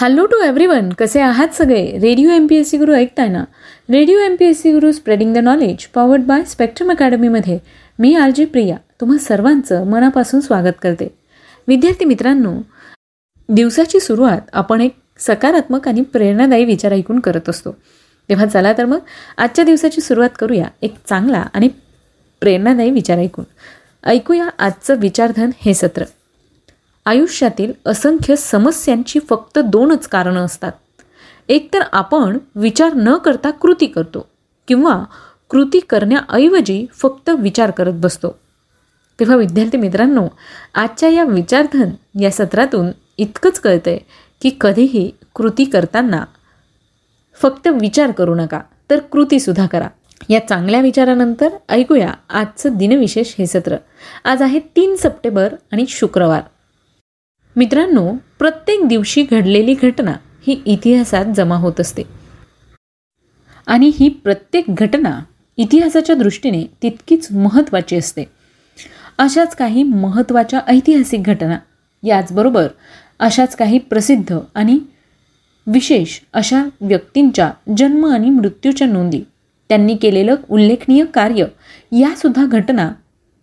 Hello to everyone कसे आहात सगळे? Radio M P S C Guru ऐकताय ना radio M P S C Guru spreading the knowledge powered by Spectrum अकॅडमीमध्ये मी R J Priya तुम्हा सर्वांचं मनापासून स्वागत करते. विद्यार्थी मित्रांनो दिवसाची सुरुवात आपण एक सकारात्मक आणि प्रेरणादायी विचार ऐकून करत असतो. तेव्हा चला तर मग आजच्या दिवसाची सुरुवात करूया एक चांगला आणि प्रेरणादायी विचार ऐकून. ऐकूया आजचं विचारधन हे सत्र. आयुष्यातील असंख्य समस्यांची फक्त दोनच कारणं असतात. एकतर आपण विचार न करता कृती करतो किंवा कृती करण्याऐवजी फक्त विचार करत बसतो. तेव्हा विद्यार्थी मित्रांनो आजच्या या विचारधन या सत्रातून इतकंच कळतंय की कधीही कृती करताना फक्त विचार करू नका तर कृतीसुद्धा करा. या चांगल्या विचारानंतर ऐकूया आजचं दिनविशेष हे सत्र. आज आहे तीन सप्टेंबर आणि शुक्रवार. मित्रांनो प्रत्येक दिवशी घडलेली घटना ही इतिहासात जमा होत असते. आणि ही प्रत्येक घटना इतिहासाच्या दृष्टीने तितकीच महत्त्वाची असते. अशाच काही महत्त्वाच्या ऐतिहासिक घटना याचबरोबर अशाच काही प्रसिद्ध आणि विशेष अशा व्यक्तींच्या जन्म आणि मृत्यूच्या नोंदी त्यांनी केलेलं उल्लेखनीय कार्य यासुद्धा घटना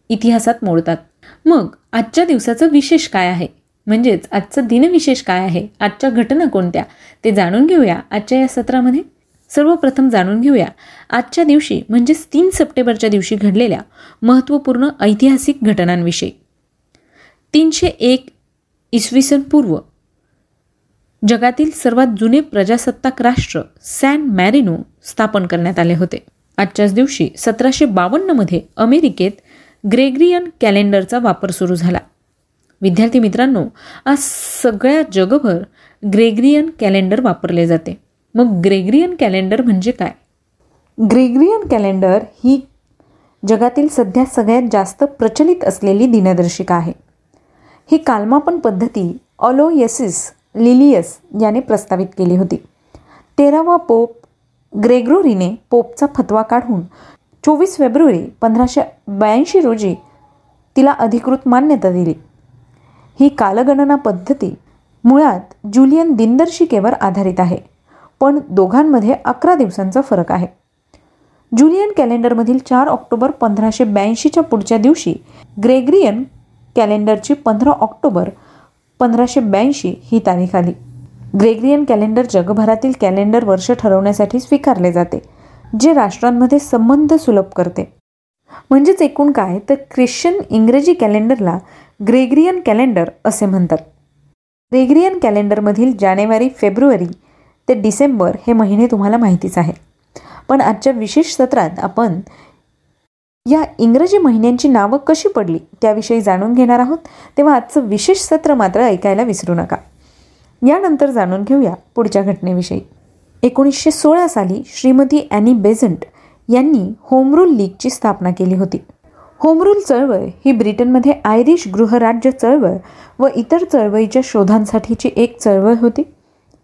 इतिहासात मोडतात. मग आजच्या दिवसाचं विशेष काय आहे? म्हणजेच आजचं दिनविशेष काय आहे? आजच्या घटना कोणत्या? ते जाणून घेऊया आजच्या या सत्रामध्ये. सर्वप्रथम जाणून घेऊया. आजच्या दिवशी म्हणजेच तीन सप्टेंबरच्या दिवशी घडलेल्या महत्त्वपूर्ण ऐतिहासिक घटनांविषयी. तीनशे एक इसवी सन पूर्व जगातील सर्वात जुने प्रजासत्ताक राष्ट्र सॅन मॅरिनो स्थापन करण्यात आले होते. आजच्याच दिवशी सतराशे बावन्नमध्ये अमेरिकेत ग्रेग्रियन कॅलेंडरचा वापर सुरू झाला. विद्यार्थी मित्रांनो आज सगळ्या जगभर ग्रेग्रियन कॅलेंडर वापरले जाते. मग ग्रेग्रियन कॅलेंडर म्हणजे काय? ग्रेग्रियन कॅलेंडर ही जगातील सध्या सगळ्यात जास्त प्रचलित असलेली दिनदर्शिका आहे. ही कालमापन पद्धती ऑलोयसिस लिलियस याने प्रस्तावित केली होती. तेरावा पोप ग्रेग्रोरीने पोपचा फतवा काढून चोवीस फेब्रुवारी पंधराशे ब्याऐंशी रोजी तिला अधिकृत मान्यता दिली. ही कालगणना पद्धती मुळात जुलियन दिनदर्शिकेवर आधारित आहे. पण दोघांमध्ये अकरा दिवसांचा फरक आहे. जुलियन कॅलेंडरमधील चार ऑक्टोबर पंधराशे ब्याऐंशीच्या पुढच्या दिवशी ग्रेग्रियन कॅलेंडरची पंधरा ऑक्टोबर पंधराशे ब्याऐंशी ही तारीख आली. ग्रेग्रियन कॅलेंडर जगभरातील कॅलेंडर वर्ष ठरवण्यासाठी स्वीकारले जाते जे राष्ट्रांमध्ये संबंध सुलभ करते. म्हणजेच एकूण काय? तर ख्रिश्चन इंग्रजी कॅलेंडरला ग्रेग्रियन कॅलेंडर असे म्हणतात. ग्रेग्रियन कॅलेंडरमधील जानेवारी फेब्रुवारी ते डिसेंबर हे महिने तुम्हाला माहितीच आहे. पण आजच्या विशेष सत्रात आपण या इंग्रजी महिन्यांची नावं कशी पडली त्याविषयी जाणून घेणार आहोत. तेव्हा आजचं विशेष सत्र मात्र ऐकायला विसरू नका. यानंतर जाणून घेऊया पुढच्या घटनेविषयी. एकोणीसशे सोळा साली श्रीमती ॲनी बेझंट यांनी होमरूल लीगची स्थापना केली होती. होमरूल चळवळ ही ब्रिटनमध्ये आयरिश गृहराज्य चळवळ व इतर चळवळीच्या शोधांसाठीची एक चळवळ होती.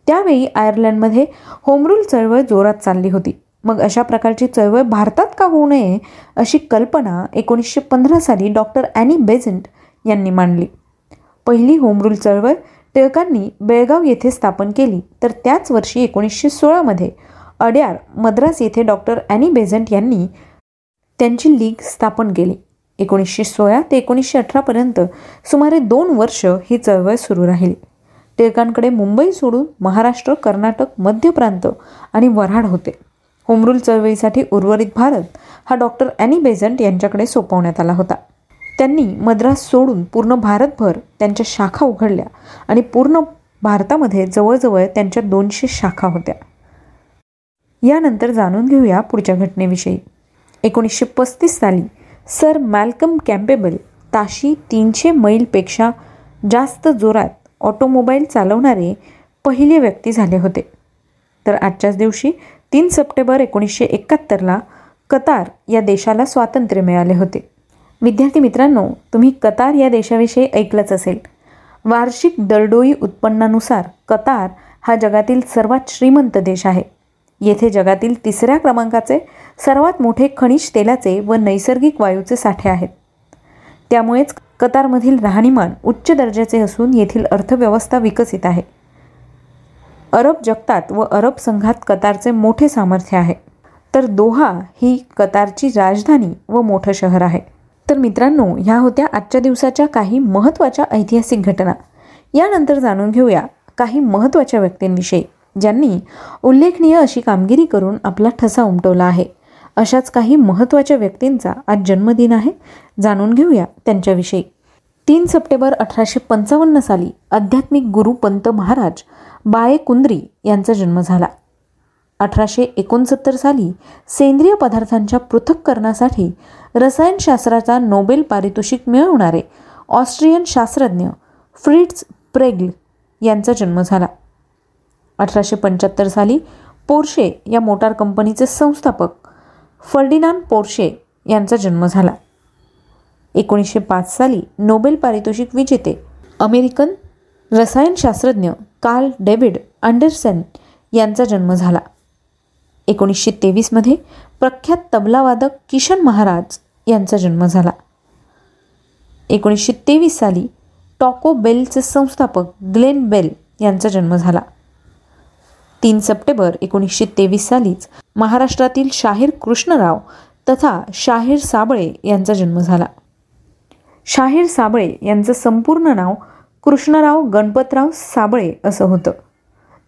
त्यावेळी आयर्लंडमध्ये होमरूल चळवळ जोरात चालली होती. मग अशा प्रकारची चळवळ भारतात का होऊ नये अशी कल्पना एकोणीसशे पंधरा साली डॉक्टर ॲनी बेझंट यांनी मांडली. पहिली होमरूल चळवळ टिळकांनी बेळगाव येथे स्थापन केली. तर त्याच वर्षी एकोणीसशे सोळामध्ये अड्यार मद्रास येथे डॉक्टर ॲनी बेझंट यांनी त्यांची लीग स्थापन केली. एकोणीसशे सोळा ते एकोणीसशे अठरापर्यंत सुमारे दोन वर्ष ही चळवळ सुरू राहिली. टिळकांकडे मुंबई सोडून महाराष्ट्र कर्नाटक मध्य प्रांत आणि वऱ्हाड होते. होमरूल चळवळीसाठी उर्वरित भारत हा डॉक्टर ॲनी बेझंट यांच्याकडे सोपवण्यात आला होता. त्यांनी मद्रास सोडून पूर्ण भारतभर त्यांच्या शाखा उघडल्या आणि पूर्ण भारतामध्ये जवळजवळ त्यांच्या दोनशे शाखा होत्या. यानंतर जाणून घेऊया पुढच्या घटनेविषयी. एकोणीसशे पस्तीस साली सर मॅल्कम कॅम्पेबल ताशी तीनशे मैलपेक्षा जास्त जोरात ऑटोमोबाईल चालवणारे पहिले व्यक्ती झाले होते. तर आजच्याच दिवशी तीन सप्टेंबर एकोणीसशे एकाहत्तरला कतार या देशाला स्वातंत्र्य मिळाले होते. विद्यार्थी मित्रांनो तुम्ही कतार या देशाविषयी ऐकलंच असेल. वार्षिक दरडोई उत्पन्नानुसार कतार हा जगातील सर्वात श्रीमंत देश आहे. येथे जगातील तिसऱ्या क्रमांकाचे सर्वात मोठे खनिज तेलाचे व नैसर्गिक वायूचे साठे आहेत. त्यामुळेच कतारमधील राहणीमान उच्च दर्जाचे असून येथील अर्थव्यवस्था विकसित आहे. अरब जगतात व अरब संघात कतारचे मोठे सामर्थ्य आहे. तर दोहा ही कतारची राजधानी व मोठं शहर आहे. तर मित्रांनो ह्या होत्या आजच्या दिवसाच्या काही महत्त्वाच्या ऐतिहासिक घटना. यानंतर जाणून घेऊया काही महत्त्वाच्या व्यक्तींविषयी. ज्यांनी उल्लेखनीय अशी कामगिरी करून आपला ठसा उमटवला आहे. अशाच काही महत्त्वाच्या व्यक्तींचा आज जन्मदिन आहे जाणून घेऊया त्यांच्याविषयी. तीन सप्टेंबर अठराशे पंचावन्न साली आध्यात्मिक गुरु पंत महाराज बाळे कुंद्री यांचा जन्म झाला. अठराशे एकोणसत्तर साली सेंद्रिय पदार्थांच्या पृथक्करणासाठी रसायनशास्त्राचा नोबेल पारितोषिक मिळवणारे ऑस्ट्रियन शास्त्रज्ञ फ्रिट्स प्रेग्ल यांचा जन्म झाला. अठराशे पंच्याहत्तर साली पोर्शे या मोटार कंपनीचे संस्थापक. फर्डिनान पोर्शे यांचा जन्म झाला. एकोणीसशे पाच साली नोबेल पारितोषिक विजेते. अमेरिकन रसायनशास्त्रज्ञ कार्ल डेव्हिड अँडरसन यांचा जन्म झाला. एकोणीसशे तेवीसमध्ये प्रख्यात तबलावादक किशन महाराज यांचा जन्म झाला. एकोणीसशे तेवीस साली टॉको बेलचे संस्थापक ग्लेन बेल यांचा जन्म झाला. तीन सप्टेंबर एकोणीसशे तेवीस सालीच महाराष्ट्रातील शाहीर कृष्णराव तथा शाहीर साबळे यांचा जन्म झाला. शाहीर साबळे यांचं संपूर्ण नाव कृष्णराव गणपतराव साबळे असं होतं.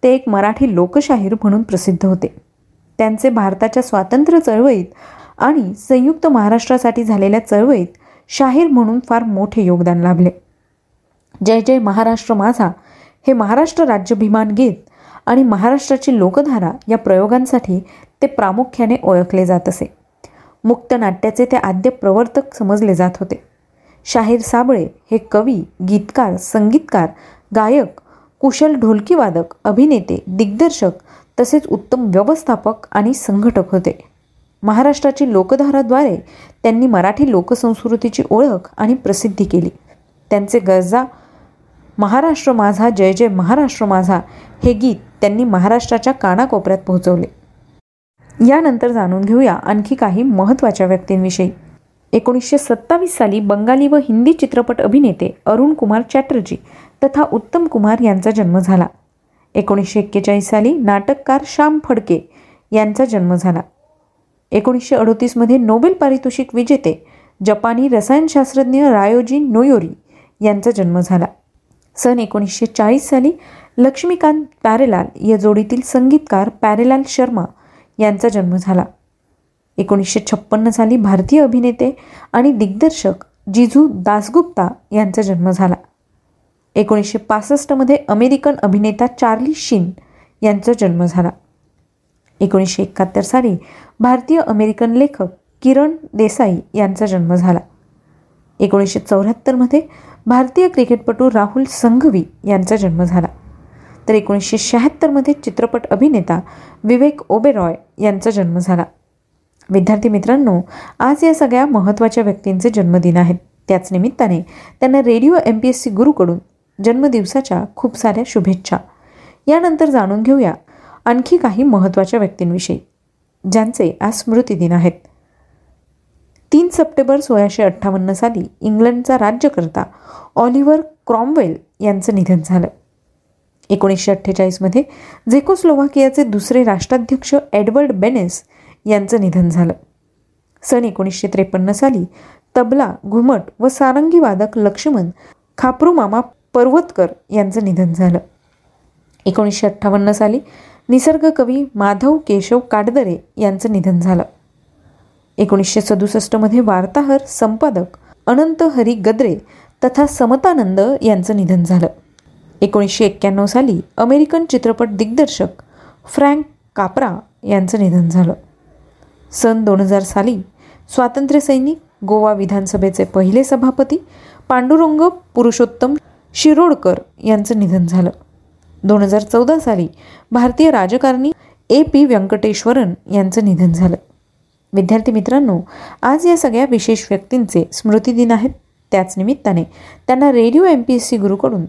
ते एक मराठी लोकशाहीर म्हणून प्रसिद्ध होते. त्यांचे भारताच्या स्वातंत्र्य चळवळीत आणि संयुक्त महाराष्ट्रासाठी झालेल्या चळवळीत शाहीर म्हणून फार मोठे योगदान लाभले. जय जय महाराष्ट्र माझा हे महाराष्ट्र राज्याभिमान गीत आणि महाराष्ट्राची लोकधारा या प्रयोगांसाठी ते प्रामुख्याने ओळखले जात असे. मुक्त नाट्याचे ते आद्य प्रवर्तक समजले जात होते. शाहीर साबळे हे कवी गीतकार संगीतकार गायक कुशल ढोलकीवादक अभिनेते दिग्दर्शक तसेच उत्तम व्यवस्थापक आणि संघटक होते. महाराष्ट्राची लोकधाराद्वारे त्यांनी मराठी लोकसंस्कृतीची ओळख आणि प्रसिद्धी केली. त्यांचे गरजा महाराष्ट्र माझा जय जय महाराष्ट्र माझा हे गीत त्यांनी महाराष्ट्राच्या कानाकोपऱ्यात पोहोचवले. यानंतर जाणून घेऊया आणखी काही महत्त्वाच्या व्यक्तींविषयी. एकोणीसशे सत्तावीस साली बंगाली व हिंदी चित्रपट अभिनेते अरुण कुमार चॅटर्जी तथा उत्तम कुमार यांचा जन्म झाला. एकोणीसशे एक्केचाळीस साली नाटककार श्याम फडके यांचा जन्म झाला. एकोणीसशे अडोतीसमध्ये नोबेल पारितोषिक विजेते जपानी रसायनशास्त्रज्ञ रायोजी नोयोरी यांचा जन्म झाला. सन एकोणीसशे चाळीस साली लक्ष्मीकांत पॅरेलाल या जोडीतील संगीतकार पॅरेलाल शर्मा यांचा जन्म झाला. एकोणीसशे छप्पन्न साली भारतीय अभिनेते आणि दिग्दर्शक जिजू दासगुप्ता यांचा जन्म झाला. एकोणीसशे पासष्टमध्ये अमेरिकन अभिनेता चार्ली शीन यांचा जन्म झाला. एकोणीसशे एकाहत्तर साली भारतीय अमेरिकन लेखक किरण देसाई यांचा जन्म झाला. एकोणीसशे चौऱ्याहत्तरमध्ये भारतीय क्रिकेटपटू राहुल संघवी यांचा जन्म झाला. तर एकोणीसशे शहात्तरमध्ये चित्रपट अभिनेता विवेक ओबेरॉय यांचा जन्म झाला. विद्यार्थी मित्रांनो आज या सगळ्या महत्त्वाच्या व्यक्तींचे जन्मदिन आहेत. त्याच निमित्ताने त्यांना radio M P S C गुरुकडून जन्मदिवसाच्या खूप साऱ्या शुभेच्छा. यानंतर जाणून घेऊया आणखी काही महत्त्वाच्या व्यक्तींविषयी ज्यांचे आज स्मृतिदिन आहेत. तीन सप्टेंबर सोळाशे अठ्ठावन्न साली इंग्लंडचा राज्यकर्ता ऑलिव्हर क्रॉमवेल यांचं निधन झालं. एकोणीसशे अठ्ठेचाळीसमध्ये झेकोस्लोव्हाकियाचे दुसरे राष्ट्राध्यक्ष एडवर्ड बेनेस यांचं निधन झालं. सन एकोणीसशे त्रेपन्न साली तबला घुमट व सारंगी वादक लक्ष्मण खापरूमामा पर्वतकर यांचं निधन झालं. एकोणीसशे अठ्ठावन्न साली निसर्ग कवी माधव केशव काडदरे यांचं निधन झालं. एकोणीसशे सदुसष्टमध्ये वार्ताहर संपादक अनंत हरी गद्रे तथा समतानंद यांचं निधन झालं. एकोणीसशे एक्क्याण्णव साली अमेरिकन चित्रपट दिग्दर्शक फ्रँक कापरा यांचं निधन झालं. सन दोन हजार साली स्वातंत्र्यसैनिक गोवा विधानसभेचे पहिले सभापती पांडुरंग पुरुषोत्तम शिरोडकर यांचं निधन झालं. दोन हजार चौदा साली भारतीय राजकारणी ए पी व्यंकटेश्वरन यांचं निधन झालं. विद्यार्थी मित्रांनो आज या सगळ्या विशेष व्यक्तींचे स्मृतिदिन आहेत. त्याच निमित्ताने त्यांना radio M P S C गुरुकडून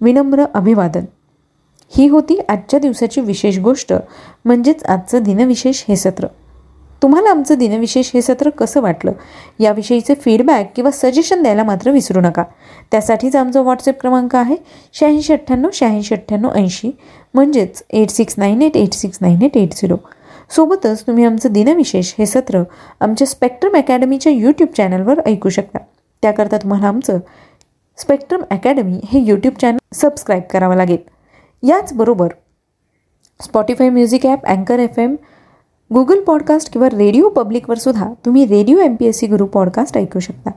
विनम्र अभिवादन. ही होती आजच्या दिवसाची विशेष गोष्ट म्हणजेच आजचं दिनविशेष हे सत्र. तुम्हाला आमचं दिनविशेष हे सत्र कसं वाटलं? याविषयीचे फीडबॅक किंवा सजेशन द्यायला मात्र विसरू नका. त्यासाठीच आमचा व्हॉट्सअप क्रमांक आहे शहाऐंशी अठ्ठ्याण्णव शहाऐंशी अठ्ठ्याण्णव ऐंशी म्हणजेच eight six nine eight eight six nine eight eight zero सोबतच तुम्ही आमचं दिनविशेष हे सत्र आमच्या स्पेक्ट्रम अकॅडमीच्या यूट्यूब चॅनलवर ऐकू शकता. त्याकरता तुम्हाला आमचं स्पेक्ट्रम अकॅडमी हे यूट्यूब चॅनल सबस्क्राईब करावं लागेल. याचबरोबर स्पॉटीफाय म्युझिक ॲप अँकर एफ एम गुगल पॉडकास्ट किंवा रेडिओ पब्लिकवर सुद्धा तुम्ही radio M P S C Guru podcast ऐकू शकता.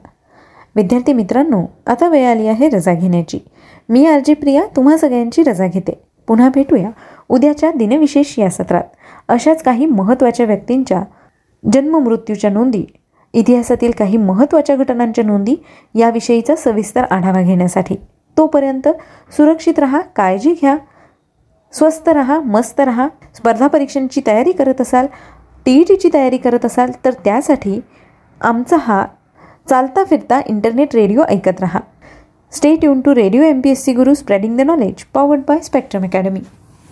विद्यार्थी मित्रांनो आता वेळ आली आहे रजा घेण्याची. मी आर जी प्रिया तुम्हा सगळ्यांची रजा घेते. पुन्हा भेटूया उद्याच्या दिनविशेष या सत्रात. अशाच काही महत्त्वाच्या व्यक्तींच्या जन्ममृत्यूच्या नोंदी इतिहासातील काही महत्त्वाच्या घटनांच्या नोंदी याविषयीचा सविस्तर आढावा घेण्यासाठी. तोपर्यंत सुरक्षित रहा काळजी घ्या स्वस्त रहा मस्त रहा. स्पर्धा परीक्षांची तयारी करत असाल टी ई टीची तयारी करत असाल तर त्यासाठी आमचा हा चालता फिरता इंटरनेट रेडिओ ऐकत रहा. Stay tune to radio M P S C Guru spreading the knowledge powered by Spectrum Academy